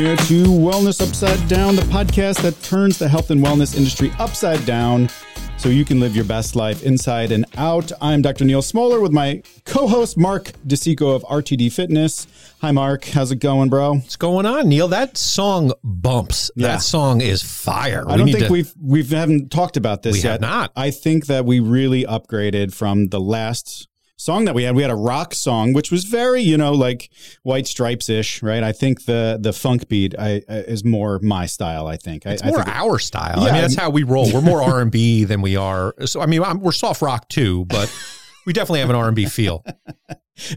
Here to Wellness Upside Down, the podcast that turns the health and wellness industry upside down so you can live your best life inside and out. I'm Dr. Neal Smoller with my co host, Mark Decicco of RTD Fitness. Hi, Mark. How's it going, bro? What's going on, Neal? That song bumps. Yeah. That song is fire. I don't think to, we've we've haven't talked about this we yet. Have not. I think that we really upgraded from the last song that we had. We had a rock song, which was very, you know, like White Stripes ish, right? I think the the funk beat I, is more my style. I think it's I, more I think our style. Yeah, I mean, that's how we roll. We're more R and B than we are. So I mean, I'm, we're soft rock too, but. We definitely have an R&B feel.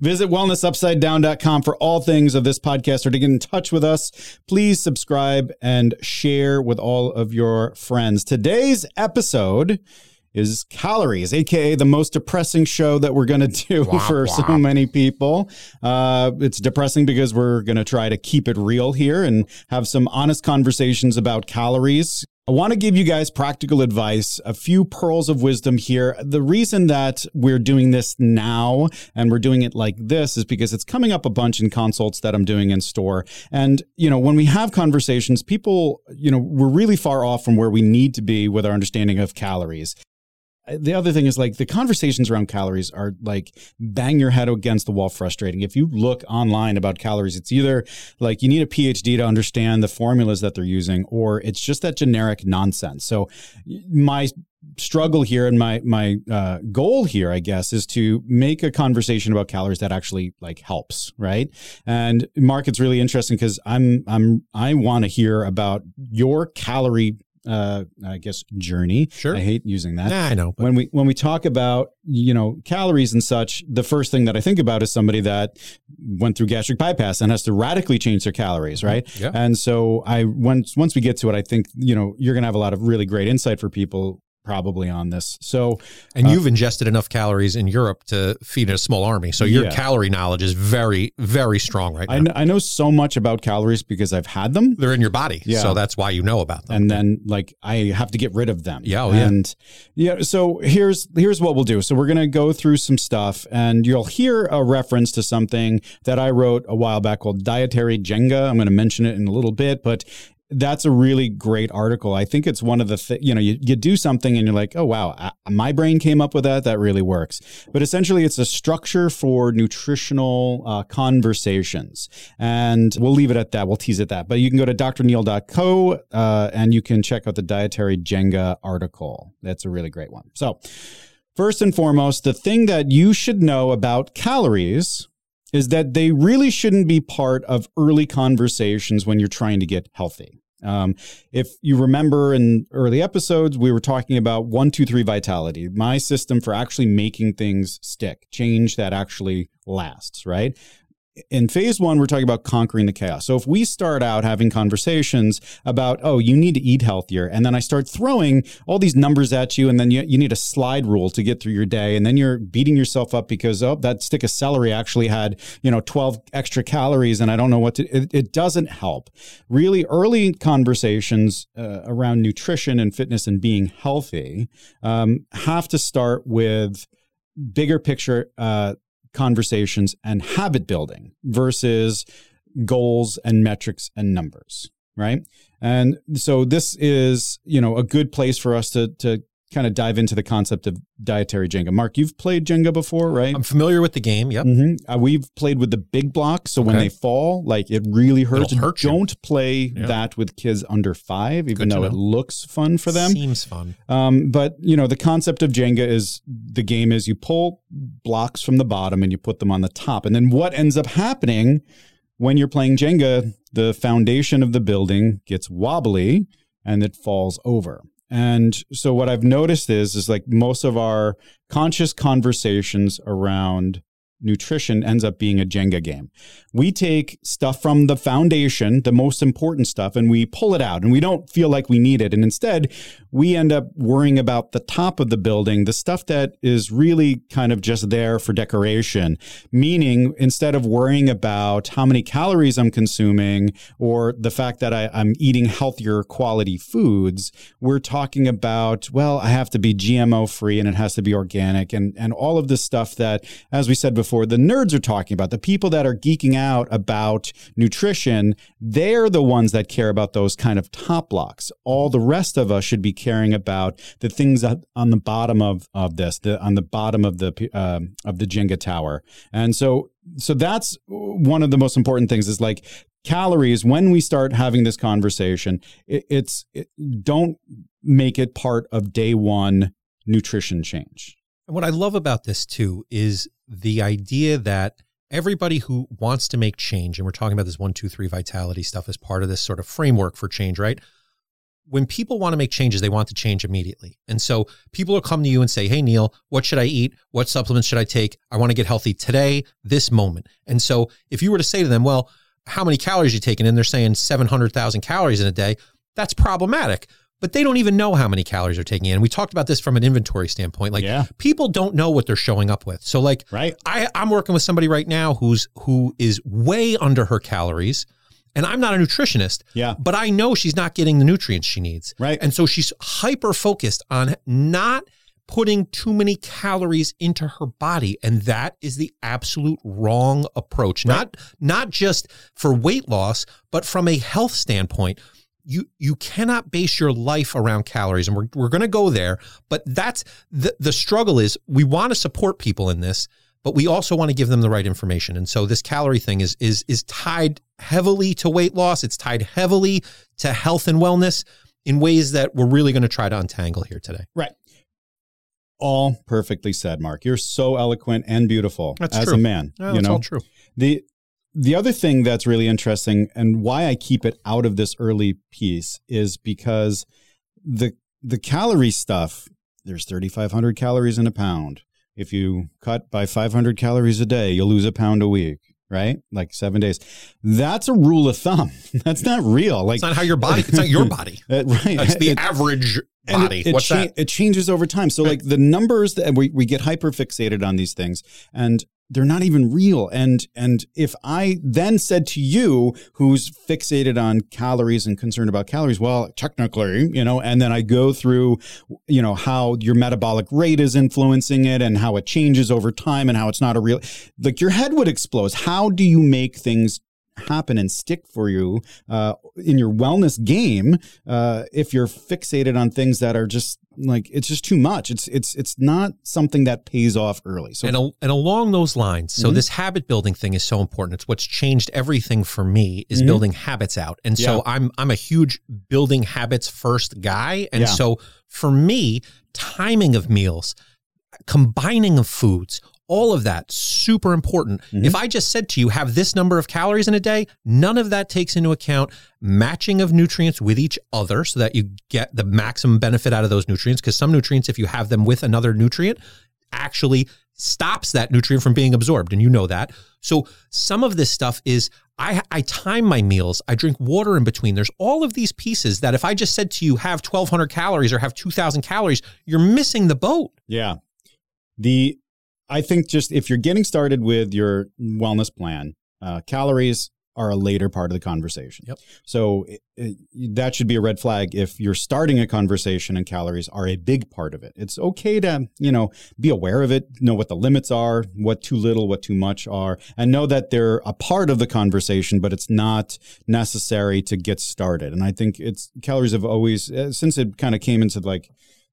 Visit wellnessupsidedown.com for all things of this podcast or to get in touch with us. Please subscribe and share with all of your friends. Today's episode is calories, aka the most depressing show that we're going to do wah, for wah. so many people. Uh, it's depressing because we're going to try to keep it real here and have some honest conversations about calories. I want to give you guys practical advice, a few pearls of wisdom here. The reason that we're doing this now and we're doing it like this is because it's coming up a bunch in consults that I'm doing in store. And, you know, when we have conversations, people, you know, we're really far off from where we need to be with our understanding of calories the other thing is like the conversations around calories are like bang your head against the wall frustrating. If you look online about calories, it's either like you need a PhD to understand the formulas that they're using, or it's just that generic nonsense. So my struggle here and my my uh, goal here, I guess, is to make a conversation about calories that actually like helps, right? And Mark, it's really interesting because I'm I'm I want to hear about your calorie uh, I guess journey. Sure. I hate using that. Nah, I know. When we when we talk about you know calories and such, the first thing that I think about is somebody that went through gastric bypass and has to radically change their calories, mm-hmm. right? Yeah. And so I once once we get to it, I think you know you're gonna have a lot of really great insight for people probably on this. So, and uh, you've ingested enough calories in Europe to feed a small army. So your yeah. calorie knowledge is very, very strong right now. I know, I know, so much about calories because I've had them. They're in your body. Yeah. So that's why you know about them. And then like I have to get rid of them. Yeah. Oh, yeah. And yeah. So here's, here's what we'll do. So we're going to go through some stuff and you'll hear a reference to something that I wrote a while back called dietary Jenga. I'm going to mention it in a little bit, but that's a really great article. I think it's one of the th- you know you, you do something and you're like, oh wow, I, my brain came up with that. That really works. But essentially, it's a structure for nutritional uh, conversations, and we'll leave it at that. We'll tease it at that. But you can go to drneal.co uh, and you can check out the dietary Jenga article. That's a really great one. So. First and foremost, the thing that you should know about calories is that they really shouldn't be part of early conversations when you're trying to get healthy. Um, if you remember in early episodes, we were talking about one, two, three vitality, my system for actually making things stick, change that actually lasts, right? In phase one, we're talking about conquering the chaos. So if we start out having conversations about, oh, you need to eat healthier, and then I start throwing all these numbers at you, and then you, you need a slide rule to get through your day, and then you're beating yourself up because, oh, that stick of celery actually had, you know, 12 extra calories, and I don't know what to, it, it doesn't help. Really early conversations uh, around nutrition and fitness and being healthy um, have to start with bigger picture uh, conversations and habit building versus goals and metrics and numbers right? And so this is you know a good place for us to to kind of dive into the concept of dietary Jenga. Mark, you've played Jenga before, right? I'm familiar with the game. Yep. Mm-hmm. Uh, we've played with the big blocks, so okay. when they fall, like it really hurts. It'll hurt Don't you. play yeah. that with kids under five, even Good though it looks fun for them. Seems fun. Um, but you know, the concept of Jenga is the game is you pull blocks from the bottom and you put them on the top, and then what ends up happening when you're playing Jenga, the foundation of the building gets wobbly and it falls over. And so what I've noticed is is like most of our conscious conversations around nutrition ends up being a Jenga game. We take stuff from the foundation, the most important stuff, and we pull it out and we don't feel like we need it. And instead, we end up worrying about the top of the building, the stuff that is really kind of just there for decoration. Meaning, instead of worrying about how many calories I'm consuming or the fact that I, am eating healthier quality foods, we're talking about, well, I have to be GMO free and it has to be organic and, and all of this stuff that, as we said before, before, the nerds are talking about. The people that are geeking out about nutrition, they're the ones that care about those kind of top blocks. All the rest of us should be caring about the things on the bottom of, of this, the on the bottom of the uh, of the Jenga tower. And so so that's one of the most important things is like calories when we start having this conversation it, it's it, don't make it part of day one nutrition change and what i love about this too is the idea that everybody who wants to make change and we're talking about this one two three vitality stuff as part of this sort of framework for change right when people want to make changes, they want to change immediately. And so people will come to you and say, Hey, Neal, what should I eat? What supplements should I take? I want to get healthy today, this moment. And so if you were to say to them, Well, how many calories you taking and they're saying 700,000 calories in a day, that's problematic. But they don't even know how many calories they're taking in. We talked about this from an inventory standpoint. Like yeah. people don't know what they're showing up with. So like right. I, I'm working with somebody right now who's who is way under her calories. And I'm not a nutritionist. Yeah. But I know she's not getting the nutrients she needs. Right. And so she's hyper focused on not – putting too many calories into her body and that is the absolute wrong approach right. not not just for weight loss but from a health standpoint you you cannot base your life around calories and we're, we're going to go there but that's the the struggle is we want to support people in this but we also want to give them the right information and so this calorie thing is is is tied heavily to weight loss it's tied heavily to health and wellness in ways that we're really going to try to untangle here today right all perfectly said, Mark. You're so eloquent and beautiful that's as true. a man. Yeah, you know, all true. The the other thing that's really interesting and why I keep it out of this early piece is because the the calorie stuff, there's 3,500 calories in a pound. If you cut by 500 calories a day, you'll lose a pound a week right? Like seven days. That's a rule of thumb. That's not real. Like it's not how your body. It's not your body. Uh, right. That's the it, average body. It, it What's cha- that? It changes over time. So like the numbers that we, we get hyper fixated on these things and they're not even real. And and if I then said to you, who's fixated on calories and concerned about calories, well, technically, you know, and then I go through, you know, how your metabolic rate is influencing it and how it changes over time and how it's not a real like your head would explode. How do you make things happen and stick for you uh, in your wellness game uh, if you're fixated on things that are just like it's just too much it's it's it's not something that pays off early so and, and along those lines so mm-hmm. this habit building thing is so important it's what's changed everything for me is mm-hmm. building habits out and so i'm i'm a huge building habits first guy and yeah. so for me timing of meals combining of foods all of that super important. Mm-hmm. If I just said to you, have this number of calories in a day, none of that takes into account matching of nutrients with each other so that you get the maximum benefit out of those nutrients. Because some nutrients, if you have them with another nutrient, actually stops that nutrient from being absorbed. And you know that. So some of this stuff is I, I time my meals. I drink water in between. There's all of these pieces that if I just said to you, have 1200 calories or have 2000 calories, you're missing the boat. Yeah. The I think just if you're getting started with your wellness plan, uh, calories are a later part of the conversation. Yep. So it, it, that should be a red flag if you're starting a conversation and calories are a big part of it. It's okay to, you know, be aware of it, know what the limits are, what too little, what too much are, and know that they're a part of the conversation, but it's not necessary to get started. And I think it's calories have always, uh, since it kind of came into like,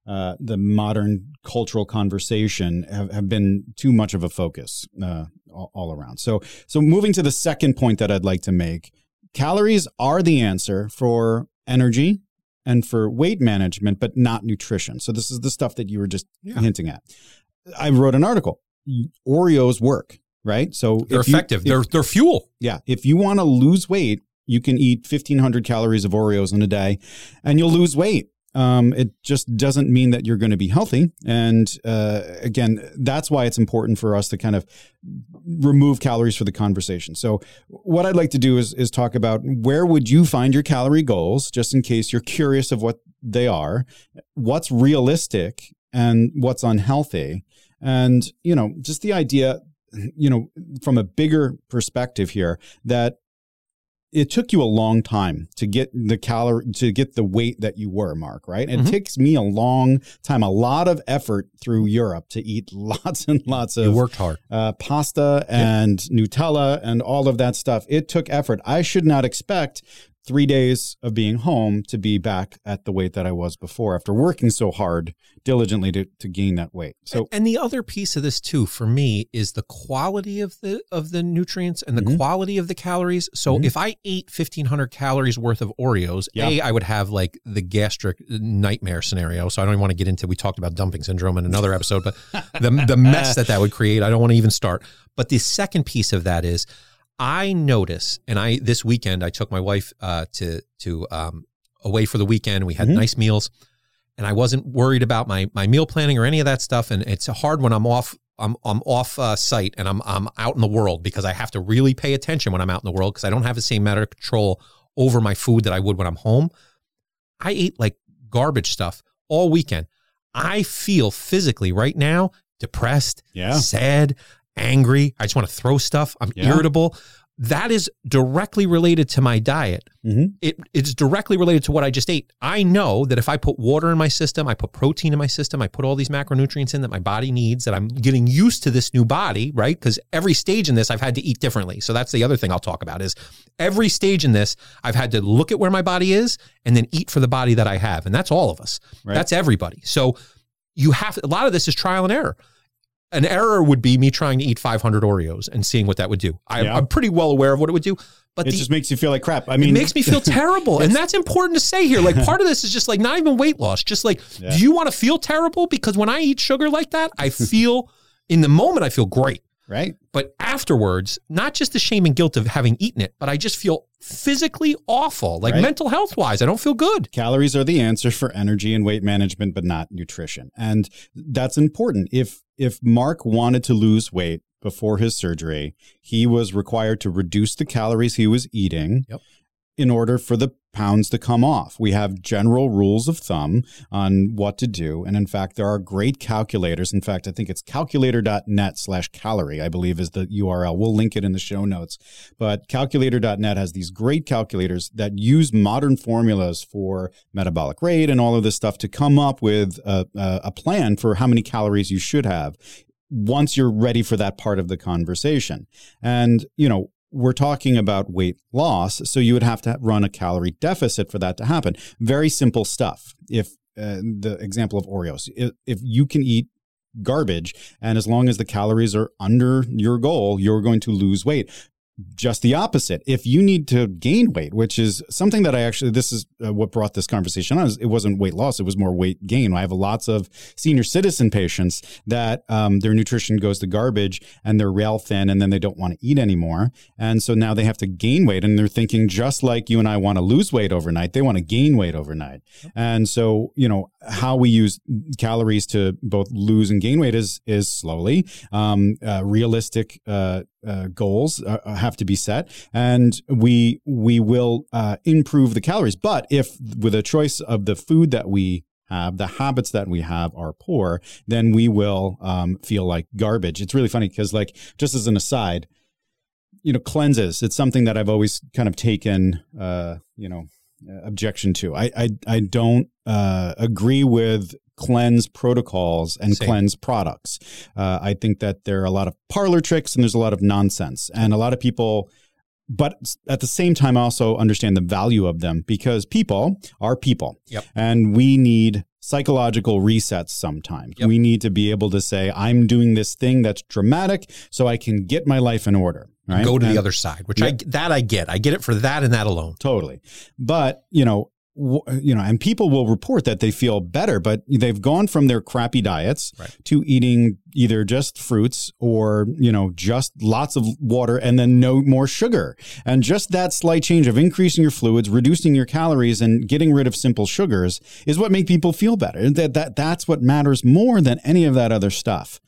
uh, the modern cultural conversation have, have been too much of a focus uh, all, all around. So, so moving to the second point that I'd like to make, calories are the answer for energy and for weight management, but not nutrition. So this is the stuff that you were just yeah. hinting at. I wrote an article. Oreos work, right? So they're effective. You, if, they're they're fuel. Yeah. If you want to lose weight, you can eat 1500 calories of Oreos in a day and you'll lose weight um, it just doesn't mean that you're going to be healthy. And uh, again, that's why it's important for us to kind of remove calories for the conversation. So, what I'd like to do is, is talk about where would you find your calorie goals, just in case you're curious of what they are, what's realistic and what's unhealthy, and you know, just the idea, you know, from a bigger perspective here that it took you a long time to get the calorie to get the weight that you were, Mark, right? It mm-hmm. takes me a long time, a lot of effort through Europe to eat lots and lots of you worked hard. Uh, pasta and yeah. Nutella and all of that stuff. It took effort. I should not expect three days of being home to be back at the weight that I was before after working so hard diligently to, to gain that weight. So and the other piece of this too for me is the quality of the of the nutrients and the mm-hmm. quality of the calories. So mm-hmm. if I ate 1500 calories worth of Oreos, A I would have like the gastric nightmare scenario. So I don't even want to get into we talked about dumping syndrome in another episode, but the the mess that that would create, I don't want to even start. But the second piece of that is I notice, and I this weekend I took my wife uh, to to um, away for the weekend. We had mm-hmm. nice meals, and I wasn't worried about my my meal planning or any of that stuff. And it's hard when I'm off I'm I'm off uh, site and I'm I'm out in the world because I have to really pay attention when I'm out in the world because I don't have the same amount of control over my food that I would when I'm home. I ate like garbage stuff all weekend. I feel physically right now depressed, yeah. sad angry. I just want to throw stuff. I'm yeah. irritable. That is directly related to my diet. Mm-hmm. It, it's directly related to what I just ate. I know that if I put water in my system, I put protein in my system, I put all these macronutrients in that my body needs, that I'm getting used to this new body, right? Because every stage in this, I've had to eat differently. So that's the other thing I'll talk about is every stage in this, I've had to look at where my body is and then eat for the body that I have. And that's all of us. Right. That's everybody. So you have a lot of this is trial and error an error would be me trying to eat 500 Oreos and seeing what that would do. I, am pretty well aware of what it would do, but it the, just makes you feel like crap. I mean, it makes me feel terrible, and that's important to say here. Like part of this is just like not even weight loss, just like yeah. do you want to feel terrible? Because when I eat sugar like that, I feel in the moment I feel great. Right. But afterwards, not just the shame and guilt of having eaten it, but I just feel physically awful, like right. mental health wise. I don't feel good. Calories are the answer for energy and weight management, but not nutrition. And that's important. If if Mark wanted to lose weight before his surgery, he was required to reduce the calories he was eating. Yep in order for the pounds to come off. We have general rules of thumb on what to do. And in fact, there are great calculators. In fact, I think it's calculator.net slash calorie, I believe is the URL. We'll link it in the show notes. But calculator.net has these great calculators that use modern formulas for metabolic rate and all of this stuff to come up with a, a plan for how many calories you should have once you're ready for that part of the conversation. And, you know, we're talking about weight loss, so you would have to run a calorie deficit for that to happen. Very simple stuff. If uh, the example of Oreos, if, if you can eat garbage and as long as the calories are under your goal, you're going to lose weight just the opposite. If you need to gain weight, which is something that I actually, this is uh, what brought this conversation on, it wasn't weight loss, it was more weight gain. I have lots of senior citizen patients that um, their nutrition goes to garbage and they're rail thin and then they don't want to eat anymore. And so now they have to gain weight and they're thinking just like you and I want to lose weight overnight, they want to gain weight overnight. And so, you know, how we use calories to both lose and gain weight is, is slowly, um, uh, realistic, uh, uh, goals uh, uh, have to be set, and we we will uh, improve the calories. But if with a choice of the food that we have, the habits that we have are poor, then we will um, feel like garbage. It's really funny because, like, just as an aside, you know, cleanses. It's something that I've always kind of taken, uh, you know, objection to. I I, I don't uh, agree with cleanse protocols and Same. cleanse products. Uh, I think that there are a lot of parlor tricks and there's a lot of nonsense. And a lot of people, but at the same time, also understand the value of them because people are people. Yep. And we need psychological resets sometimes. Yep. We need to be able to say, I'm doing this thing that's dramatic so I can get my life in order. Right? Go to and, the other side, which I that I get. I get it for that and that alone. Totally. But, you know, you know, and people will report that they feel better, but they've gone from their crappy diets right. to eating either just fruits or, you know, just lots of water and then no more sugar. And just that slight change of increasing your fluids, reducing your calories and getting rid of simple sugars is what make people feel better. That, that, that's what matters more than any of that other stuff.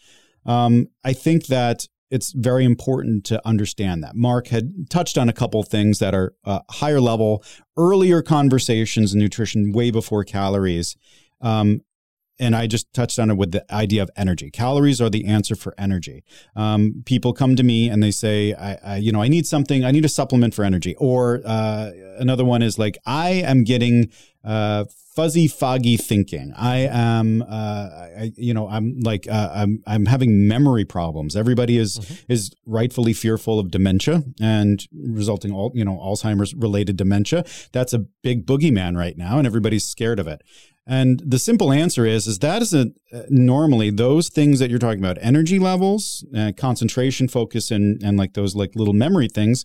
Um, I think that it's very important to understand that. Mark had touched on a couple things that are uh, higher level, earlier conversations in nutrition, way before calories. Um, and I just touched on it with the idea of energy. Calories are the answer for energy. Um, people come to me and they say, I, I, you know, I need something, I need a supplement for energy. Or uh, another one is like, I am getting uh, fuzzy, foggy thinking. I am, uh, I, you know, I'm like, uh, I'm, I'm having memory problems. Everybody is mm-hmm. is rightfully fearful of dementia and resulting all, you know, Alzheimer's related dementia. That's a big boogeyman right now, and everybody's scared of it. And the simple answer is, is that is a, uh, normally those things that you're talking about, energy levels, uh, concentration, focus, and and like those like little memory things,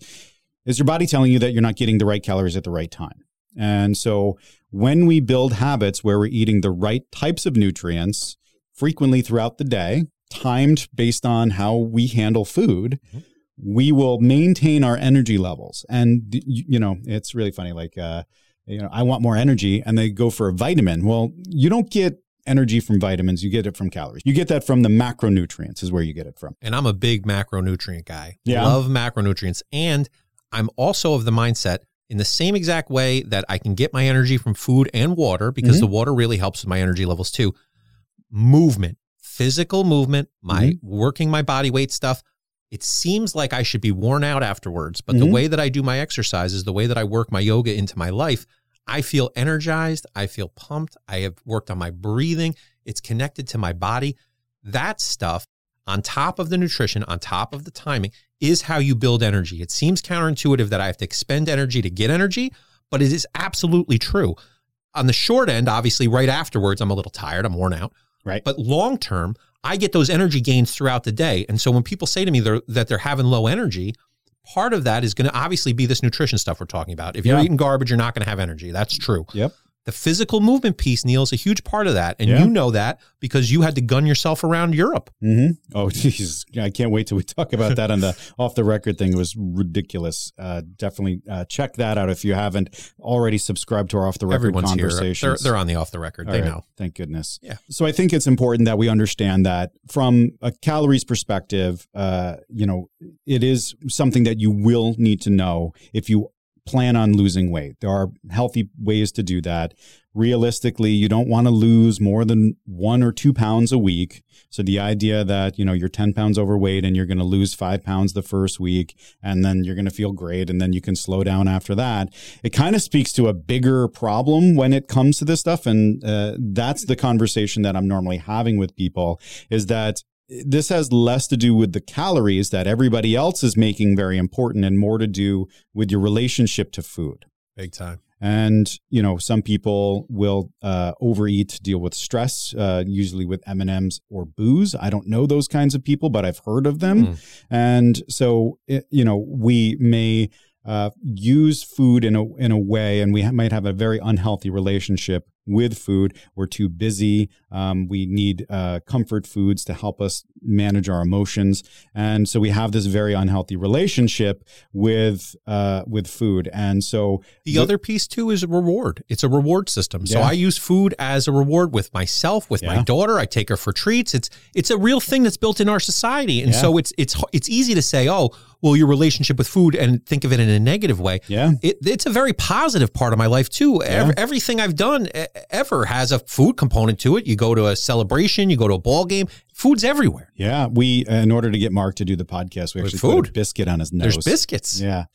is your body telling you that you're not getting the right calories at the right time. And so when we build habits where we're eating the right types of nutrients frequently throughout the day, timed based on how we handle food, mm-hmm. we will maintain our energy levels. And you know, it's really funny. Like, uh, you know, I want more energy, and they go for a vitamin. Well, you don't get energy from vitamins, you get it from calories. You get that from the macronutrients, is where you get it from. And I'm a big macronutrient guy. Yeah. Love macronutrients. And I'm also of the mindset in the same exact way that I can get my energy from food and water, because mm-hmm. the water really helps with my energy levels too. Movement, physical movement, my mm-hmm. working my body weight stuff. It seems like I should be worn out afterwards, but mm-hmm. the way that I do my exercises, the way that I work my yoga into my life, I feel energized. I feel pumped. I have worked on my breathing. It's connected to my body. That stuff on top of the nutrition, on top of the timing, is how you build energy. It seems counterintuitive that I have to expend energy to get energy, but it is absolutely true. On the short end, obviously, right afterwards, I'm a little tired, I'm worn out. Right. But long term, I get those energy gains throughout the day. And so when people say to me they're, that they're having low energy, part of that is going to obviously be this nutrition stuff we're talking about. If you're yeah. eating garbage, you're not going to have energy. That's true. Yep. The physical movement piece, Neal, is a huge part of that. And yeah. you know that because you had to gun yourself around Europe. Mm-hmm. Oh, geez. I can't wait till we talk about that on the off the record thing. It was ridiculous. Uh, definitely uh, check that out if you haven't already subscribed to our off the record conversations. They're, they're, on the off the record. All they right. know. Thank goodness. Yeah. So I think it's important that we understand that from a calories perspective, uh, you know, it is something that you will need to know if you plan on losing weight. There are healthy ways to do that. Realistically, you don't want to lose more than one or two pounds a week. So the idea that, you know, you're 10 pounds overweight and you're going to lose five pounds the first week and then you're going to feel great and then you can slow down after that, it kind of speaks to a bigger problem when it comes to this stuff. And uh, that's the conversation that I'm normally having with people is that this has less to do with the calories that everybody else is making very important and more to do with your relationship to food. Big time. And you know, some people will uh, overeat to deal with stress, uh, usually with M and M's or booze. I don't know those kinds of people, but I've heard of them. Mm. And so, it, you know, we may uh, use food in a in a way, and we ha- might have a very unhealthy relationship with food. We're too busy. Um, we need uh, comfort foods to help us manage our emotions, and so we have this very unhealthy relationship with uh, with food. And so the, the, other piece too is a reward. It's a reward system. So yeah. I use food as a reward with myself, with yeah. my daughter. I take her for treats. It's it's a real thing that's built in our society, and yeah. so it's it's it's easy to say, oh well, your relationship with food and think of it in a negative way. Yeah. It, it's a very positive part of my life, too. Yeah. Every, everything I've done ever has a food component to it. You go to a celebration, you go to a ball game, food's everywhere. Yeah. We, uh, in order to get Mark to do the podcast, we actually food. put a biscuit on his nose. There's biscuits. Yeah.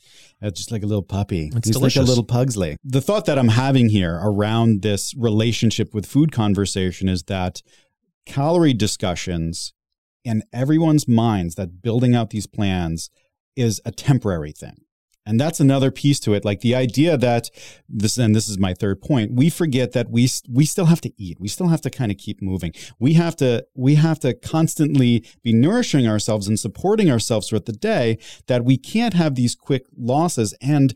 That's just like a little puppy. It's He's delicious. like a little pugsley. The thought that I'm having here around this relationship with food conversation is that calorie discussions in everyone's minds that building out these plans is a temporary thing. And that's another piece to it. Like the idea that this, and this is my third point, we forget that we, we still have to eat. We still have to kind of keep moving. We have to, we have to constantly be nourishing ourselves and supporting ourselves throughout the day that we can't have these quick losses. And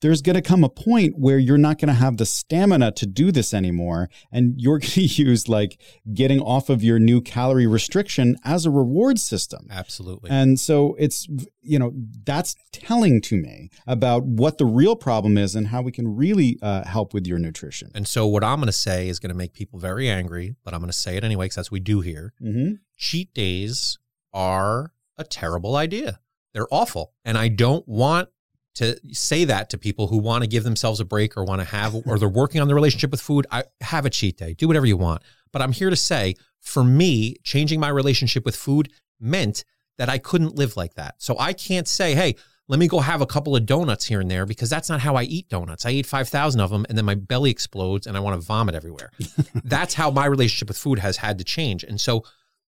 there's going to come a point where you're not going to have the stamina to do this anymore. And you're going to use like getting off of your new calorie restriction as a reward system. Absolutely. And so it's, you know, that's telling to me about what the real problem is and how we can really uh, help with your nutrition. And so what I'm going to say is going to make people very angry, but I'm going to say it anyway because that's what we do here. Mm-hmm. Cheat days are a terrible idea. They're awful. And I don't want to say that to people who want to give themselves a break or want to have or they're working on the relationship with food I have a cheat day do whatever you want But I'm here to say, for me, changing my relationship with food meant that I couldn't live like that. So I can't say, hey, let me go have a couple of donuts here and there because that's not how I eat donuts. I eat 5,000 of them and then my belly explodes and I want to vomit everywhere. that's how my relationship with food has had to change. And so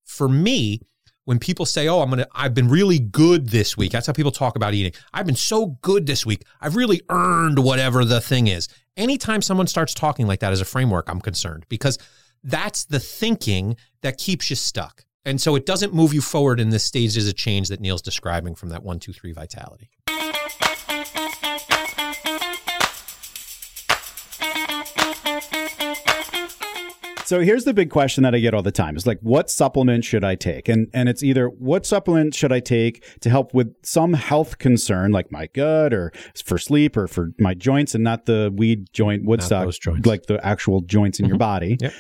for me, when people say, "Oh, I'm to I've been really good this week." That's how people talk about eating. I've been so good this week. I've really earned whatever the thing is. Anytime someone starts talking like that as a framework, I'm concerned because that's the thinking that keeps you stuck. And so it doesn't move you forward in this stages of change that Neal's describing from that one, two, three vitality. So here's the big question that I get all the time is like, what supplement should I take? And and it's either what supplement should I take to help with some health concern like my gut or for sleep or for my joints and not the weed joint Woodstock, like the actual joints in mm-hmm. your body. Yep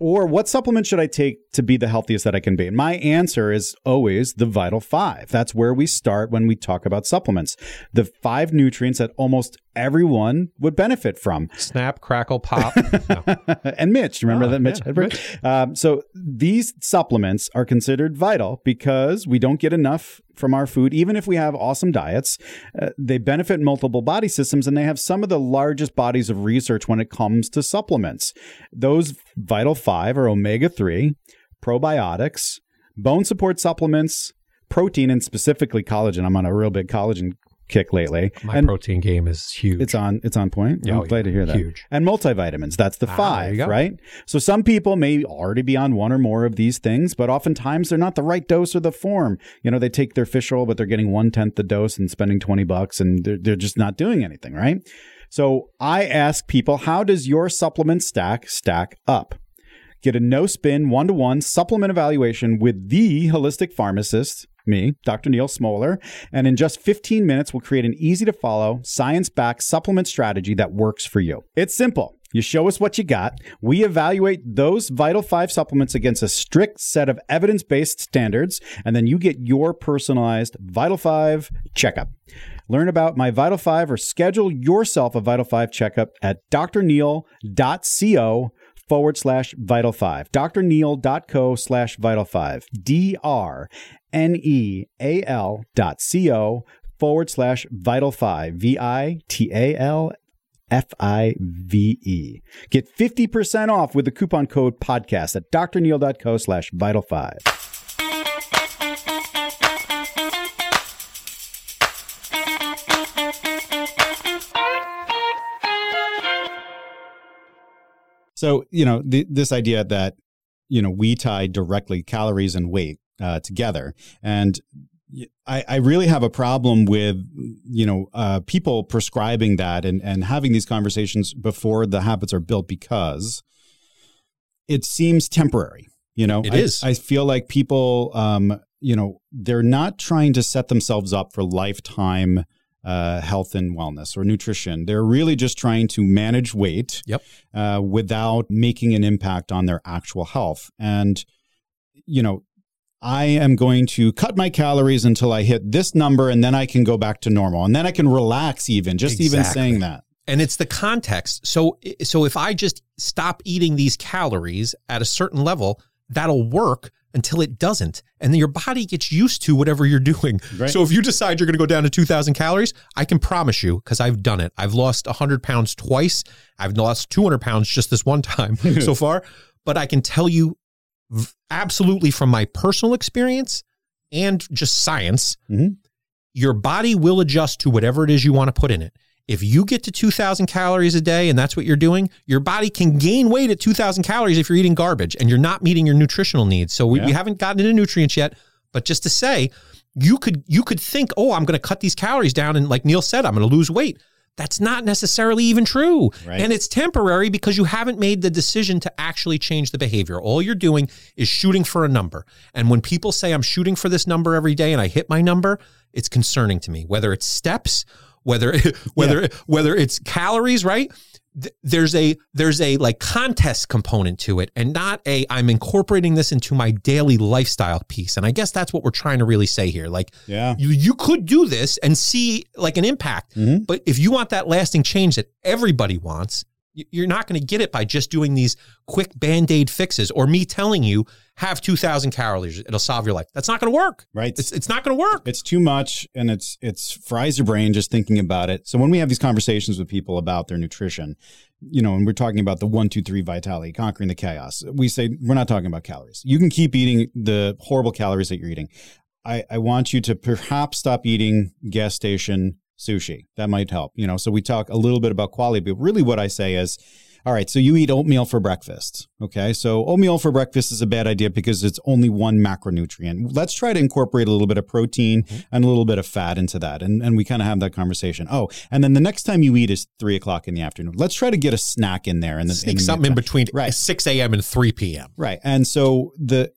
or what supplement should I take to be the healthiest that I can be? And my answer is always the Vital Five. That's where we start when we talk about supplements. The five nutrients that almost everyone would benefit from. Snap, crackle, pop. and Mitch, remember oh, that Mitch yeah, Mitch. Um, so these supplements are considered vital because we don't get enough from our food, even if we have awesome diets. Uh, they benefit multiple body systems and they have some of the largest bodies of research when it comes to supplements. Those vital five are omega 3, probiotics, bone support supplements, protein, and specifically collagen. I'm on a real big collagen kick lately. My and protein game is huge. It's on it's on point. Oh, I'm glad yeah. to hear that. Huge. And multivitamins, that's the ah, five, right? So some people may already be on one or more of these things, but oftentimes they're not the right dose or the form. You know, they take their fish oil, but they're getting one tenth the dose and spending 20 bucks and they're, they're just not doing anything, right? So I ask people, how does your supplement stack stack up? Get a no spin one to one supplement evaluation with the holistic pharmacist me, Dr. Neal Smoller, and in just 15 minutes, we'll create an easy to follow, science backed supplement strategy that works for you. It's simple. You show us what you got. We evaluate those Vital 5 supplements against a strict set of evidence based standards, and then you get your personalized Vital 5 checkup. Learn about my Vital 5 or schedule yourself a Vital 5 checkup at drneal.co forward slash vital 5. drneal.co slash vital 5. D R N E A L dot C O forward slash vital five, V I T A L F I V E. Get 50% off with the coupon code podcast at drneal.co slash vital five. So, you know, the, this idea that, you know, we tie directly calories and weight uh, together. And I, I, really have a problem with you know uh, people prescribing that and, and having these conversations before the habits are built because it seems temporary. You know, it I, is. I feel like people, um, you know, they're not trying to set themselves up for lifetime uh, health and wellness or nutrition. They're really just trying to manage weight yep. uh, without making an impact on their actual health. And you know, I am going to cut my calories until I hit this number and then I can go back to normal. And then I can relax even, just exactly. even saying that. And it's the context. So so if I just stop eating these calories at a certain level, that'll work until it doesn't. And then your body gets used to whatever you're doing. Right. So if you decide you're going to go down to 2000 calories, I can promise you cuz I've done it. I've lost 100 pounds twice. I've lost 200 pounds just this one time so far, but I can tell you absolutely from my personal experience and just science, mm-hmm. your body will adjust to whatever it is you want to put in it. If you get to 2000 calories a day and that's what you're doing, your body can gain weight at 2000 calories if you're eating garbage and you're not meeting your nutritional needs. So we, yeah. we haven't gotten into nutrients yet, but just to say, you could you could think, "Oh, I'm going to cut these calories down and like Neal said, I'm going to lose weight." That's not necessarily even true. Right. And it's temporary because you haven't made the decision to actually change the behavior. All you're doing is shooting for a number. And when people say, I'm shooting for this number every day and I hit my number, it's concerning to me, whether it's steps, whether whether yeah. whether it's calories, right? there's a there's a like contest component to it and not a I'm incorporating this into my daily lifestyle piece. And I guess that's what we're trying to really say here. Like yeah. you you could do this and see like an impact. Mm-hmm. But if you want that lasting change that everybody wants, you're not going to get it by just doing these quick band-aid fixes or me telling you have 2000 calories it'll solve your life. That's not going to work. Right. It's, it's not going to work. It's too much and it's it's fries your brain just thinking about it. So when we have these conversations with people about their nutrition you know and we're talking about the one two three vitality conquering the chaos we say we're not talking about calories. You can keep eating the horrible calories that you're eating. I, I want you to perhaps stop eating gas station sushi. That might help. You know, so we talk a little bit about quality, but really what I say is, all right, so you eat oatmeal for breakfast. Okay. So oatmeal for breakfast is a bad idea because it's only one macronutrient. Let's try to incorporate a little bit of protein mm-hmm. and a little bit of fat into that. And, and we kind of have that conversation. Oh, and then the next time you eat is three o'clock in the afternoon. Let's try to get a snack in there and then sneak something in between right. 6 a.m. and 3 p.m. Right. And so the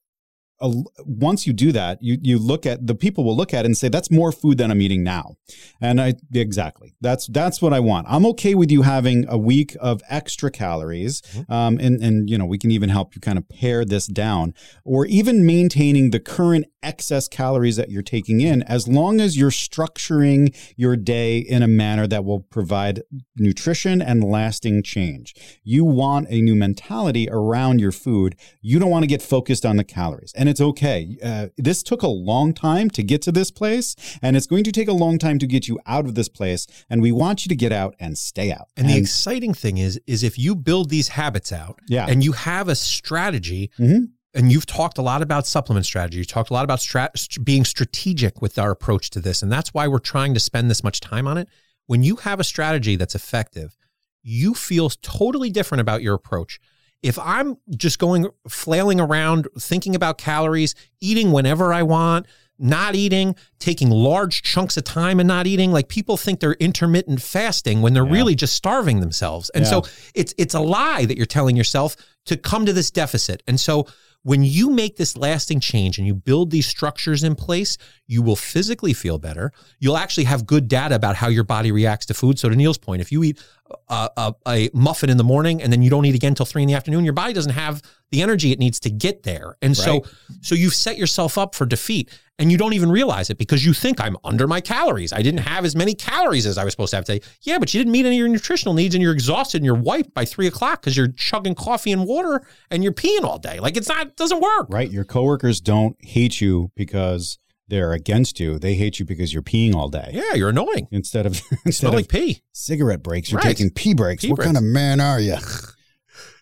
a, once you do that, you you look at the people will look at it and say that's more food than I'm eating now, and I exactly that's that's what I want. I'm okay with you having a week of extra calories, mm-hmm. um, and and you know we can even help you kind of pare this down, or even maintaining the current excess calories that you're taking in, as long as you're structuring your day in a manner that will provide nutrition and lasting change. You want a new mentality around your food. You don't want to get focused on the calories. And it's okay. Uh, this took a long time to get to this place, and it's going to take a long time to get you out of this place. And we want you to get out and stay out. And, and the exciting thing is, is if you build these habits out, yeah. and you have a strategy. Mm-hmm and you've talked a lot about supplement strategy. You talked a lot about strat- being strategic with our approach to this. And that's why we're trying to spend this much time on it. When you have a strategy that's effective, you feel totally different about your approach. If I'm just going flailing around, thinking about calories, eating whenever I want, not eating, taking large chunks of time and not eating. Like people think they're intermittent fasting when they're yeah. really just starving themselves. And yeah. so it's it's a lie that you're telling yourself to come to this deficit. And so when you make this lasting change and you build these structures in place, you will physically feel better. You'll actually have good data about how your body reacts to food. So, to Neal's point, if you eat a, a, a muffin in the morning and then you don't eat again until three in the afternoon, your body doesn't have the energy it needs to get there. And right. so, so you've set yourself up for defeat and you don't even realize it because you think I'm under my calories. I didn't have as many calories as I was supposed to have today. Yeah, but you didn't meet any of your nutritional needs and you're exhausted and you're wiped by three o'clock because you're chugging coffee and water and you're peeing all day. Like it's not, it doesn't work. Right. Your coworkers don't hate you because they're against you. They hate you because you're peeing all day. Yeah, you're annoying. Instead of instead like pee. Cigarette breaks, you're right. taking pee breaks. Pee what breaks. kind of man are you?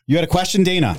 you had a question, Dana?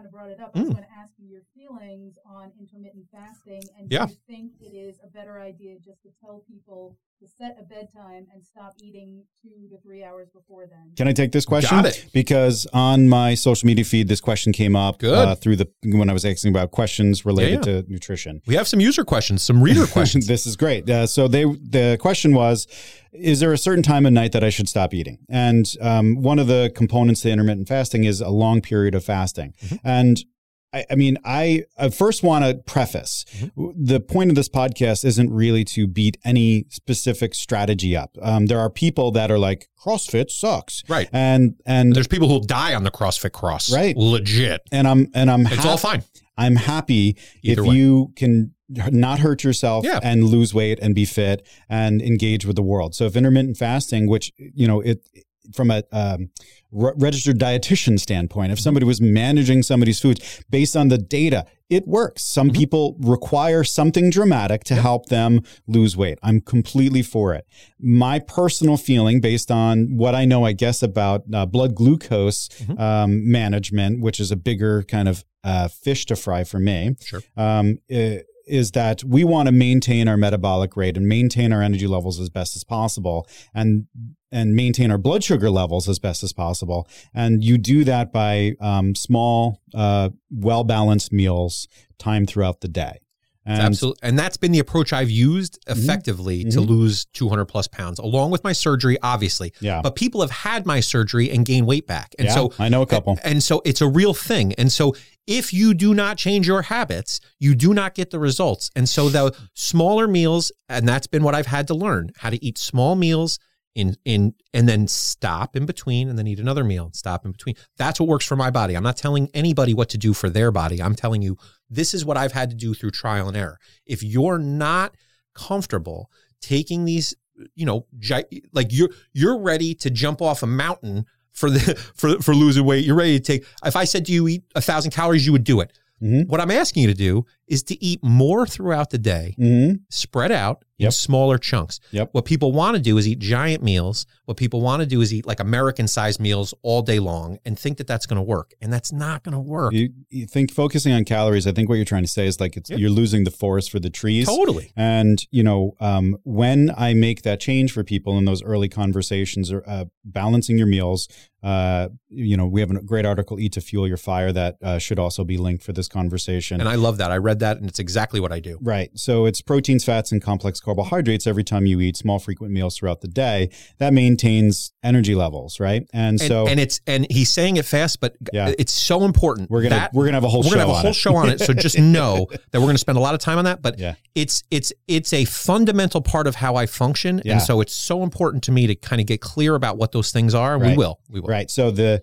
Kind of brought it up. I was mm. going to ask you your feelings on intermittent fasting, and yeah. do you think it is a better idea just to tell people to set a bedtime and stop eating two to three hours before then? Can I take this question? Got it. Because on my social media feed, this question came up uh, through the when I was asking about questions related yeah, yeah. to nutrition. We have some user questions, some reader questions. this is great. Uh, so they the question was is there a certain time of night that I should stop eating? And um, one of the components to intermittent fasting is a long period of fasting. Mm-hmm. And I, I mean, I, I first want to preface mm-hmm. the point of this podcast isn't really to beat any specific strategy up. Um, there are people that are like CrossFit sucks, right? And and there's people who'll die on the CrossFit cross, right? Legit. And I'm and I'm it's hap- all fine. I'm happy Either if way. you can not hurt yourself yeah. and lose weight and be fit and engage with the world. So if intermittent fasting, which you know it from a um, re- registered dietitian standpoint, if somebody was managing somebody's foods based on the data, it works. Some mm-hmm. people require something dramatic to yep. help them lose weight. I'm completely for it. My personal feeling, based on what I know, I guess, about uh, blood glucose mm-hmm. um, management, which is a bigger kind of uh, fish to fry for me, sure. Um, it, is that we want to maintain our metabolic rate and maintain our energy levels as best as possible and and maintain our blood sugar levels as best as possible and you do that by um, small uh, well balanced meals time throughout the day and, Absolutely. And that's been the approach I've used mm-hmm. effectively mm-hmm. to lose 200 plus pounds, along with my surgery, obviously. Yeah. But people have had my surgery and gained weight back. And yeah, so I know a couple. And, and so it's a real thing. And so if you do not change your habits, you do not get the results. And so the smaller meals, and that's been what I've had to learn how to eat small meals in in and then stop in between and then eat another meal and stop in between. That's what works for my body. I'm not telling anybody what to do for their body. I'm telling you this is what I've had to do through trial and error. If you're not comfortable taking these you know, gi- like you're you're ready to jump off a mountain for the for for losing weight. You're ready to take. If I said to you eat a thousand calories, you would do it. Mm-hmm. What I'm asking you to do is to eat more throughout the day, mm-hmm. spread out yep. in smaller chunks. Yep. What people want to do is eat giant meals. What people want to do is eat like American sized meals all day long and think that that's going to work. And that's not going to work. You, you, think focusing on calories, I think what you're trying to say is like it's, yep. you're losing the forest for the trees. Totally. And, you know, um, when I make that change for people in those early conversations or uh, balancing your meals, uh, you know, we have a great article, Eat to Fuel Your Fire, that uh, should also be linked for this conversation. And I love that. I read that and it's exactly what I do. Right. So it's proteins, fats, and complex carbohydrates every time you eat small, frequent meals throughout the day. That maintains energy levels, right? And, and so, and it's and he's saying it fast, but yeah. it's so important. We're gonna that, we're gonna have a whole we're gonna have a whole it. show on it. So just know that we're gonna spend a lot of time on that. But yeah. it's it's it's a fundamental part of how I function, yeah. and so it's so important to me to kind of get clear about what those things are. Right. we will, we will. Right. So the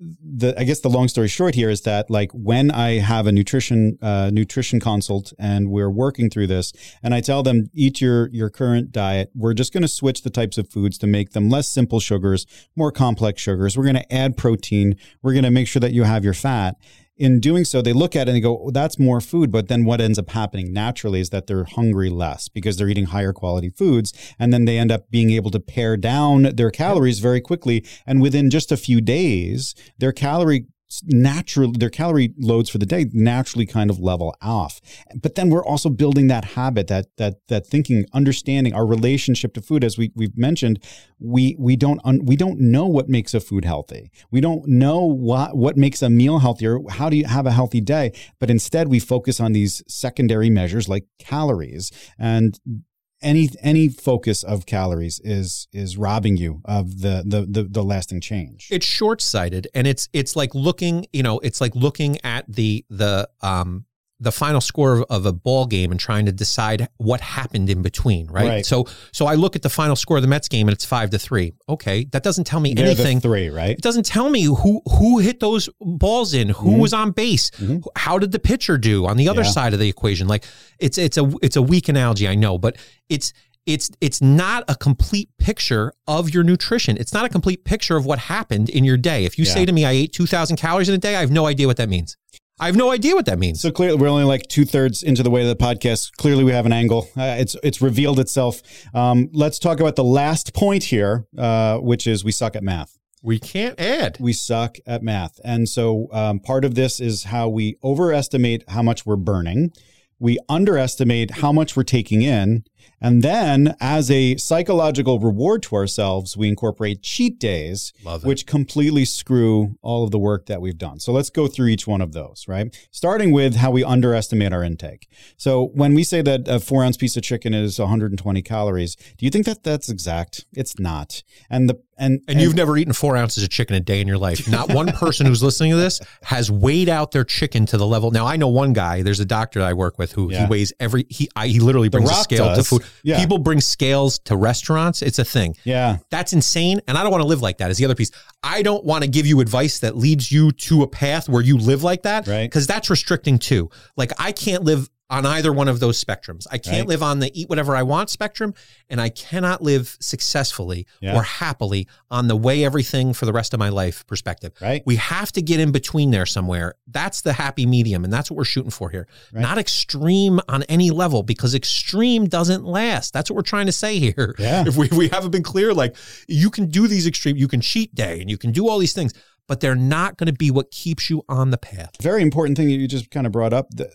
the I guess the long story short here is that like when I have a nutrition uh, nutrition consult and we're working through this, and I tell them eat your your current diet. We're just going to switch the types of foods to make them less simple sugars, more complex sugars. We're going to add protein. We're going to make sure that you have your fat in doing so, they look at it and they go, oh, that's more food. But then what ends up happening naturally is that they're hungry less because they're eating higher quality foods. And then they end up being able to pare down their calories very quickly. And within just a few days, their calorie naturally their calorie loads for the day naturally kind of level off. But then we're also building that habit that that that thinking understanding our relationship to food. As we we've mentioned we we don't un, we don't know what makes a food healthy. We don't know what what makes a meal healthier. How do you have a healthy day? But instead we focus on these secondary measures like calories. And any any focus of calories is is robbing you of the the the, the lasting change. It's short sighted, and it's it's like looking, you know, it's like looking at the the um the final score of, of, a ball game and trying to decide what happened in between, right? right? So so I look at the final score of the Mets game and it's five to three. Okay, that doesn't tell me They're anything. three, right? It doesn't tell me who who hit those balls in, who mm-hmm. was on base, mm-hmm. how did the pitcher do on the other yeah. side of the equation. Like it's it's a it's a weak analogy, I know, but it's it's it's not a complete picture of your nutrition. It's not a complete picture of what happened in your day. If you yeah. say to me I ate 2000 calories in a day, I have no idea what that means. I have no idea what that means. So clearly, we're only like two thirds into the way of the podcast. Clearly, we have an angle. Uh, it's it's revealed itself. Um, let's talk about the last point here, uh, which is we suck at math. We can't add. We suck at math, and so um, part of this is how we overestimate how much we're burning. We underestimate how much we're taking in, and then, as a psychological reward to ourselves, we incorporate cheat days, which completely screw all of the work that we've done. So let's go through each one of those, right? Starting with how we underestimate our intake. So when we say that a four ounce piece of chicken is 120 calories, do you think that that's exact? It's not. And the and, and, and you've never eaten four ounces of chicken a day in your life. Not one person who's listening to this has weighed out their chicken to the level. Now I know one guy. There's a doctor that I work with who yeah. he weighs every. He I, he literally brings a scale does. to food. Yeah. People bring scales to restaurants. It's a thing. Yeah. That's insane. And I don't want to live like that is the other piece. I don't want to give you advice that leads you to a path where you live like that. Right. Because that's restricting too. Like I can't live on either one of those spectrums. I can't right. live on the eat whatever I want spectrum, and I cannot live successfully yeah. or happily on the way everything for the rest of my life perspective. Right. We have to get in between there somewhere. That's the happy medium, and that's what we're shooting for here. Right. Not extreme on any level because extreme doesn't last. That's what we're trying to say here. Yeah. If we, we haven't been clear, like you can do these extreme, you can cheat day and you can do all these things but they're not going to be what keeps you on the path. Very important thing that you just kind of brought up. The,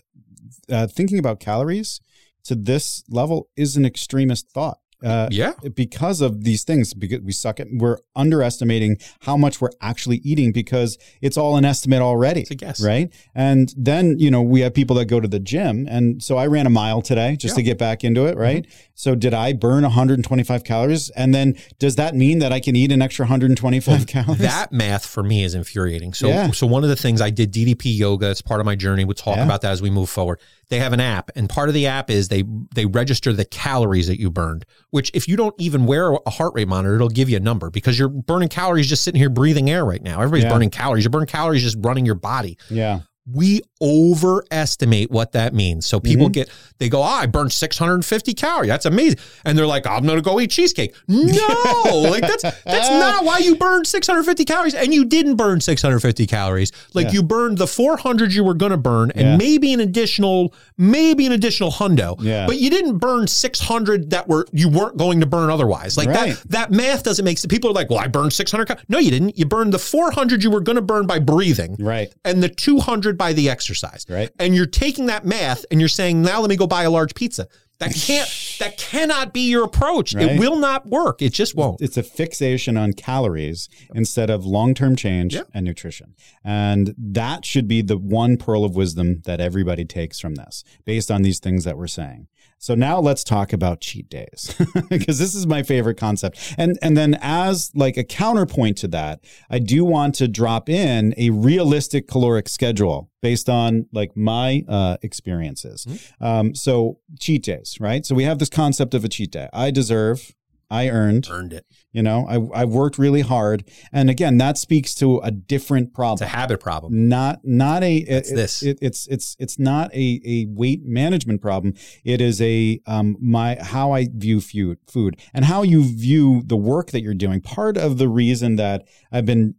uh, thinking about calories to this level is an extremist thought. Uh, yeah, because of these things, because we suck at, we're underestimating how much we're actually eating because it's all an estimate already. It's a guess, right? And then you know we have people that go to the gym, and so I ran a mile today just yeah. to get back into it, right? Mm-hmm. So did I burn 125 calories? And then does that mean that I can eat an extra 125 calories? That math for me is infuriating. So, yeah. so one of the things I did DDP yoga. It's part of my journey. We'll talk yeah. about that as we move forward they have an app and part of the app is they they register the calories that you burned which if you don't even wear a heart rate monitor it'll give you a number because you're burning calories just sitting here breathing air right now. Everybody's yeah. burning calories. You're burning calories just running your body. Yeah we overestimate what that means. So people mm-hmm. get they go, oh, I burned 650 calories. That's amazing. And they're like, I'm gonna go eat cheesecake. No, like that's that's not why you burned 650 calories. And you didn't burn 650 calories. Like yeah. you burned the 400 you were gonna burn and yeah. maybe an additional, maybe an additional hundo. Yeah. But you didn't burn 600 that were you weren't going to burn otherwise. Like right. that that math doesn't make sense. People are like, well, I burned 600. Cal-. No, you didn't. You burned the 400 you were gonna burn by breathing. Right. And the 200 by the exercise. Right. And you're taking that math and you're saying, now let me go buy a large pizza. That can't that cannot be your approach. Right? It will not work. It just won't. It's a fixation on calories instead of long-term change and nutrition. And that should be the one pearl of wisdom that everybody takes from this based on these things that we're saying. So now let's talk about cheat days because this is my favorite concept. And and then as like a counterpoint to that, I do want to drop in a realistic caloric schedule based on like my uh, experiences. Mm-hmm. Um, so cheat days, right? So we have this concept of a cheat day. I deserve I earned earned it. You know, I I worked really hard, and again, that speaks to a different problem. It's a habit problem, not not a. It's it, this. It, it's it's it's not a a weight management problem. It is a um my how I view food food and how you view the work that you're doing. Part of the reason that I've been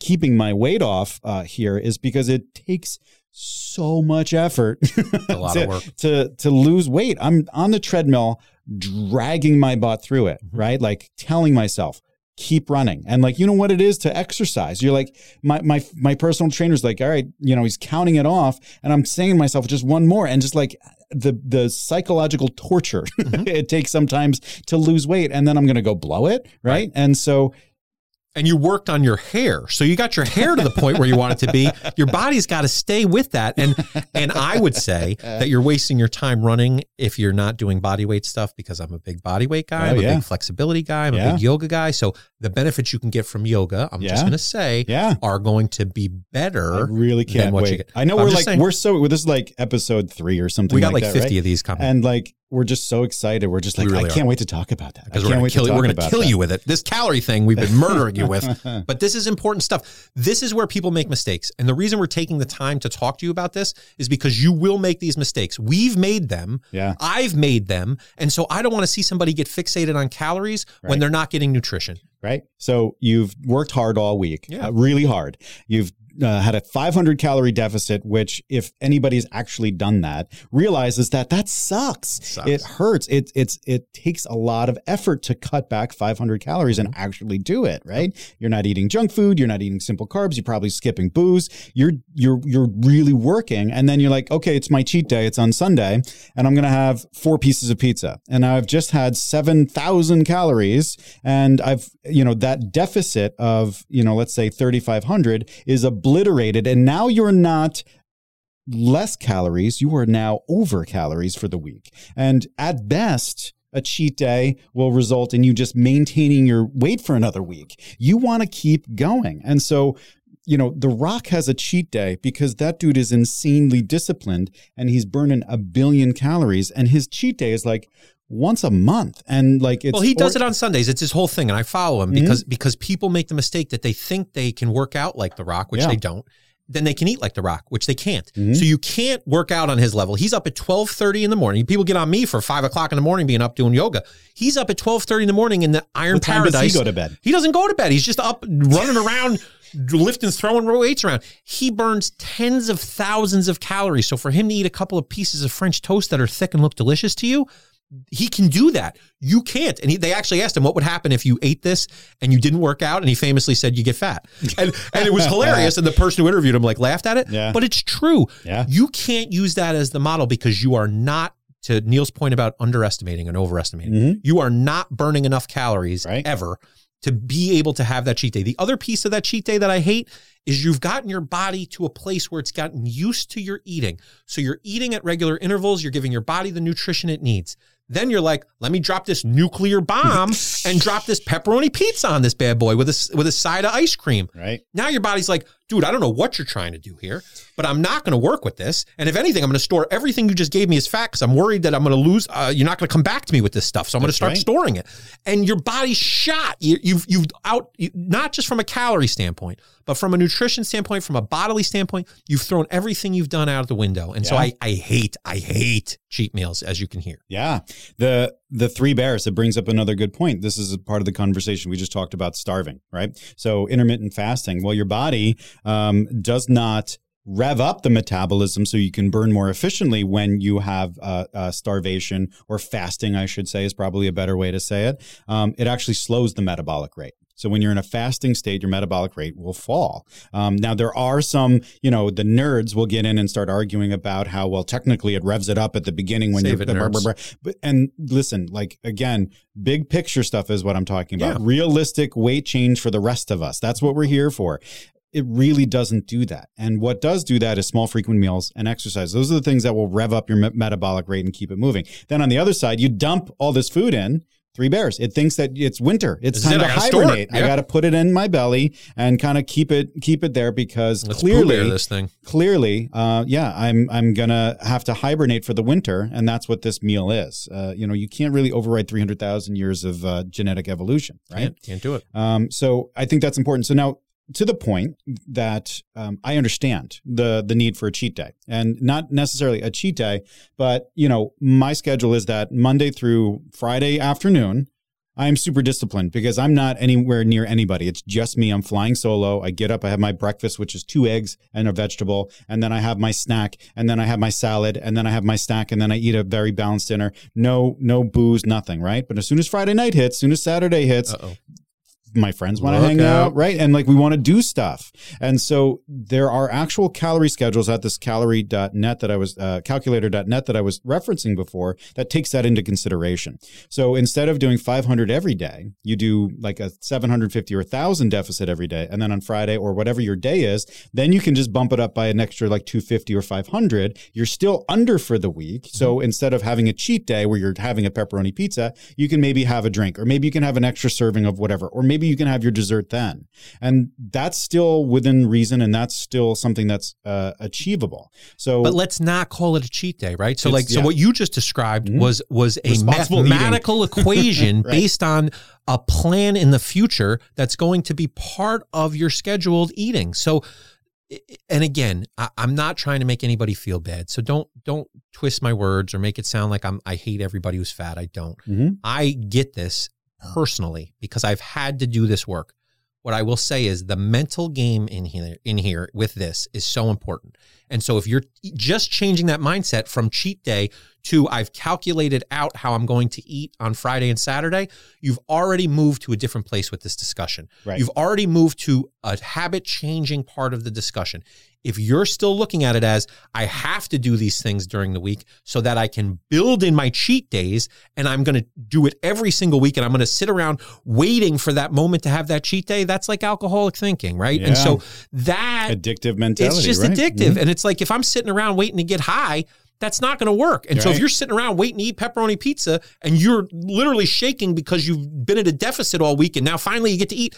keeping my weight off uh, here is because it takes so much effort a lot to, of work to to lose weight. I'm on the treadmill dragging my butt through it, mm-hmm. right? Like telling myself, keep running. And like, you know what it is to exercise. You're like, my my my personal trainer's like, all right, you know, he's counting it off. And I'm saying to myself, just one more. And just like the the psychological torture mm-hmm. it takes sometimes to lose weight. And then I'm gonna go blow it. Right. right. And so and you worked on your hair. So you got your hair to the point where you want it to be. Your body's got to stay with that. And and I would say that you're wasting your time running if you're not doing body weight stuff because I'm a big body weight guy. Oh, I'm a yeah. big flexibility guy. I'm yeah. a big yoga guy. So the benefits you can get from yoga, I'm yeah. just going to say, yeah. are going to be better. I really can't wait. I know I'm we're like saying, we're so this is like episode three or something. We got like, like that, 50 right? of these coming, and like we're just so excited. We're just like, really I can't are. wait to talk about that. Because we're going to kill, we're gonna kill you with it. This calorie thing we've been murdering you with. But this is important stuff. This is where people make mistakes. And the reason we're taking the time to talk to you about this is because you will make these mistakes. We've made them. Yeah. I've made them. And so I don't want to see somebody get fixated on calories right. when they're not getting nutrition. Right. So you've worked hard all week, yeah. Uh, really hard. You've uh, had a 500 calorie deficit, which if anybody's actually done that, realizes that that sucks. sucks. It hurts. It it's it takes a lot of effort to cut back 500 calories and actually do it. Right? You're not eating junk food. You're not eating simple carbs. You're probably skipping booze. You're you're you're really working, and then you're like, okay, it's my cheat day. It's on Sunday, and I'm gonna have four pieces of pizza, and I've just had 7,000 calories, and I've you know that deficit of you know let's say 3,500 is a obliterated. And now you're not less calories, you are now over calories for the week. And at best, a cheat day will result in you just maintaining your weight for another week. You want to keep going. And so, you know, The Rock has a cheat day because that dude is insanely disciplined and he's burning a billion calories. And his cheat day is like, once a month. And like it's well he does or- it on sundays. It's his whole thing and i follow him mm-hmm. because because people make the mistake that they think they can work out like the rock which yeah. they don't. Then they can eat like the rock which they can't. Mm-hmm. so you can't work out on his level. He's up at 12.30 in the morning. People get on me for 5 o'clock in the morning being up doing yoga. He's up at 12.30 in the morning in the iron paradise he go to bed? He doesn't go to bed. He's just up running around lifting throwing weights around. He burns tens of thousands of calories. So for him to eat a couple of pieces of french toast that are thick and look delicious to you he can do that. You can't. And he, they actually asked him what would happen if you ate this and you didn't work out. And he famously said, you get fat. And, and it was hilarious. And the person who interviewed him like laughed at it. Yeah. But it's true. Yeah. You can't use that as the model because you are not, to Neal's point about underestimating and overestimating, mm-hmm. you are not burning enough calories right. ever to be able to have that cheat day. The other piece of that cheat day that I hate is you've gotten your body to a place where it's gotten used to your eating. So you're eating at regular intervals, you're giving your body the nutrition it needs. Then you're like, let me drop this nuclear bomb and drop this pepperoni pizza on this bad boy with a with a side of ice cream. Right now, your body's like, dude, I don't know what you're trying to do here, but I'm not going to work with this. And if anything, I'm going to store everything you just gave me as facts. I'm worried that I'm going to lose. Uh, you're not going to come back to me with this stuff, so I'm going to start right. storing it. And your body's shot. You, you've you've out you, not just from a calorie standpoint, but from a nutrition standpoint, from a bodily standpoint, you've thrown everything you've done out of the window. And yeah. so I, I hate, I hate cheat meals, as you can hear. Yeah. The the three bears, it brings up another good point. This is a part of the conversation we just talked about starving, right? So intermittent fasting. Well, your body um, does not rev up the metabolism so you can burn more efficiently when you have uh, uh, starvation or fasting, I should say, is probably a better way to say it. Um, it actually slows the metabolic rate. So when you're in a fasting state, your metabolic rate will fall. Um, now there are some, you know, the nerds will get in and start arguing about how well technically it revs it up at the beginning when Save you're. It, blah, blah, blah, but, and listen, like again, big picture stuff is what I'm talking about. Yeah. Realistic weight change for the rest of us. That's what we're here for it really doesn't do that. And what does do that is small, frequent meals and exercise. Those are the things that will rev up your metabolic rate and keep it moving. Then on the other side, you dump all this food in Three bears. It thinks that it's winter. It's time it. to hibernate. I got to put it in my belly and kind of keep it keep it there because Let's clearly this thing. Clearly, uh, yeah, I'm I'm gonna have to hibernate for the winter, and that's what this meal is. Uh, you know, you can't really override three hundred thousand years of uh, genetic evolution, right? Can't, can't do it. Um, so I think that's important. So now to the point that um, I understand the the need for a cheat day, and not necessarily a cheat day, but you know, my schedule is that Monday through Friday afternoon, I'm super disciplined because I'm not anywhere near anybody. It's just me. I'm flying solo. I get up, I have my breakfast, which is two eggs and a vegetable, and then I have my snack, and then I have my salad, and then I have my snack, and then I eat a very balanced dinner. No, no booze, nothing, right? But as soon as Friday night hits, as soon as Saturday hits, Uh-oh my friends want to hang out. out, right? And like we want to do stuff. And so there are actual calorie schedules at this calorie.net that I was, uh, calculator.net that I was referencing before that takes that into consideration. So instead of doing 500 every day, you do like a 750 or 1000 deficit every day. And then on Friday or whatever your day is, then you can just bump it up by an extra like 250 or 500. You're still under for the week. So mm-hmm. instead of having a cheat day where you're having a pepperoni pizza, you can maybe have a drink or maybe you can have an extra serving of whatever, or maybe you can have your dessert then. And that's still within reason and that's still something that's uh, achievable. So But let's not call it a cheat day, right? So like so what you just described mm-hmm. was was a mathematical equation right. based on a plan in the future that's going to be part of your scheduled eating. So and again, I, am not trying to make anybody feel bad. So don't don't twist my words or make it sound like I'm I hate everybody who's fat. I don't. Mm-hmm. I get this personally because I've had to do this work. What I will say is the mental game in here in here with this is so important. And so if you're just changing that mindset from cheat day to I've calculated out how I'm going to eat on Friday and Saturday, you've already moved to a different place with this discussion. Right. You've already moved to a habit changing part of the discussion. If you're still looking at it as I have to do these things during the week so that I can build in my cheat days and I'm going to do it every single week and I'm going to sit around waiting for that moment to have that cheat day, that's like alcoholic thinking, right? Yeah. And so that addictive mentality, it's just right? addictive. Mm-hmm. And it's like if I'm sitting around waiting to get high, that's not going to work. And right. so if you're sitting around waiting to eat pepperoni pizza and you're literally shaking because you've been at a deficit all week and now finally you get to eat,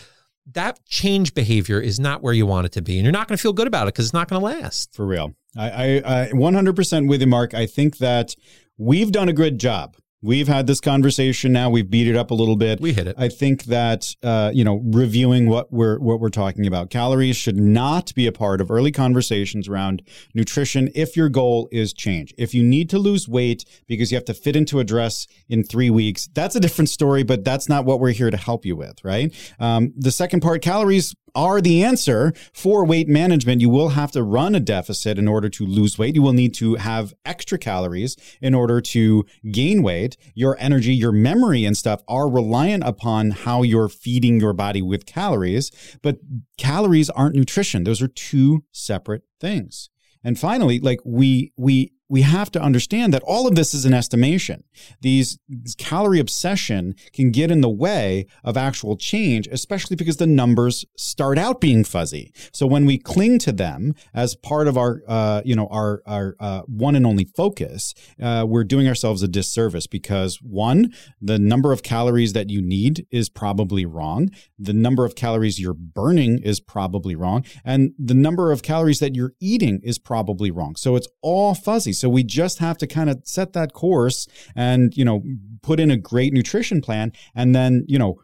that change behavior is not where you want it to be. And you're not going to feel good about it because it's not going to last. For real. I, I, I 100% with you, Mark. I think that we've done a good job We've had this conversation now. We've beat it up a little bit. We hit it. I think that uh, you know, reviewing what we're what we're talking about, calories should not be a part of early conversations around nutrition. If your goal is change, if you need to lose weight because you have to fit into a dress in three weeks, that's a different story. But that's not what we're here to help you with, right? Um, the second part, calories are the answer for weight management. You will have to run a deficit in order to lose weight. You will need to have extra calories in order to gain weight. Your energy, your memory, and stuff are reliant upon how you're feeding your body with calories. But calories aren't nutrition, those are two separate things. And finally, like we, we, we have to understand that all of this is an estimation. These, calorie obsession can get in the way of actual change, especially because the numbers start out being fuzzy. So when we cling to them as part of our, uh, you know, our our uh, one and only focus, uh, we're doing ourselves a disservice because one, the number of calories that you need is probably wrong. The number of calories you're burning is probably wrong, and the number of calories that you're eating is probably wrong. So it's all fuzzy. So we just have to kind of set that course and, you know, put in a great nutrition plan and then, you know,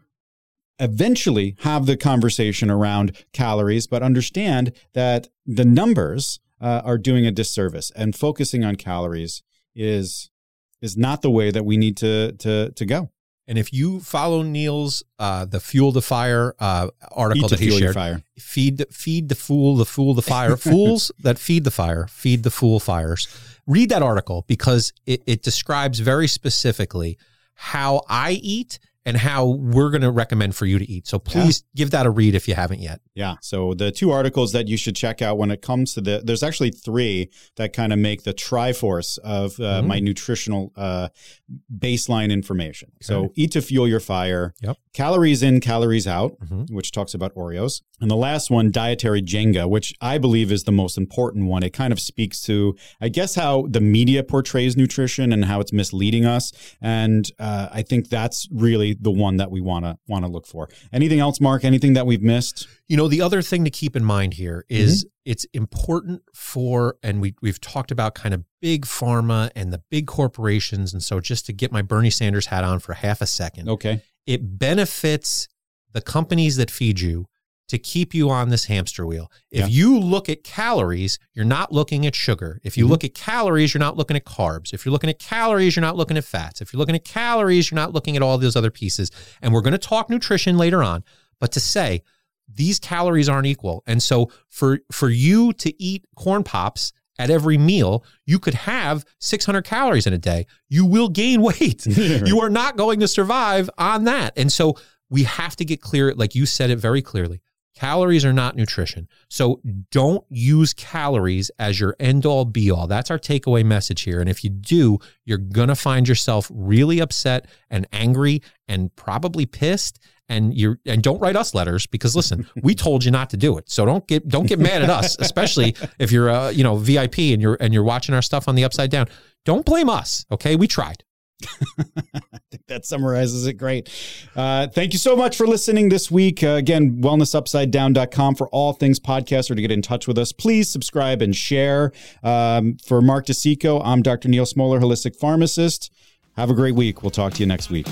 eventually have the conversation around calories, but understand that the numbers uh, are doing a disservice and focusing on calories is is not the way that we need to to to go. And if you follow Neal's uh, the fuel the fire uh, article that he shared, fire. feed feed the fool, the fool the fire, fools that feed the fire, feed the fool fires. Read that article because it, it describes very specifically how I eat and how we're going to recommend for you to eat. So please yeah. give that a read if you haven't yet. Yeah. So the two articles that you should check out when it comes to the, there's actually three that kind of make the triforce of uh, mm-hmm. my nutritional uh, baseline information. Okay. So eat to fuel your fire. Yep. Calories in, calories out, mm-hmm. which talks about Oreos. And the last one, dietary Jenga, which I believe is the most important one. It kind of speaks to, I guess, how the media portrays nutrition and how it's misleading us. And uh, I think that's really the one that we want to want to look for. Anything else, Mark? Anything that we've missed? You know, the other thing to keep in mind here is mm-hmm. it's important for, and we we've talked about kind of big pharma and the big corporations, and so just to get my Bernie Sanders hat on for half a second, okay, it benefits the companies that feed you to keep you on this hamster wheel. If yeah. you look at calories, you're not looking at sugar. If you mm-hmm. look at calories, you're not looking at carbs. If you're looking at calories, you're not looking at fats. If you're looking at calories, you're not looking at all those other pieces. And we're going to talk nutrition later on, but to say these calories aren't equal. And so for for you to eat corn pops at every meal, you could have 600 calories in a day. You will gain weight. you are not going to survive on that. And so we have to get clear, like you said it very clearly. Calories are not nutrition. So don't use calories as your end all be all. That's our takeaway message here. And if you do, you're going to find yourself really upset and angry and probably pissed and you and don't write us letters because listen, we told you not to do it. So don't get don't get mad at us, especially if you're a, you know, VIP and you're and you're watching our stuff on the upside down. Don't blame us, okay? We tried. I think that summarizes it great. Uh, thank you so much for listening this week. Uh, again, wellnessupsidedown.com for all things podcast or to get in touch with us. Please subscribe and share. Um, for Mark Decicco, I'm Dr. Neal Smoller, holistic pharmacist. Have a great week. We'll talk to you next week.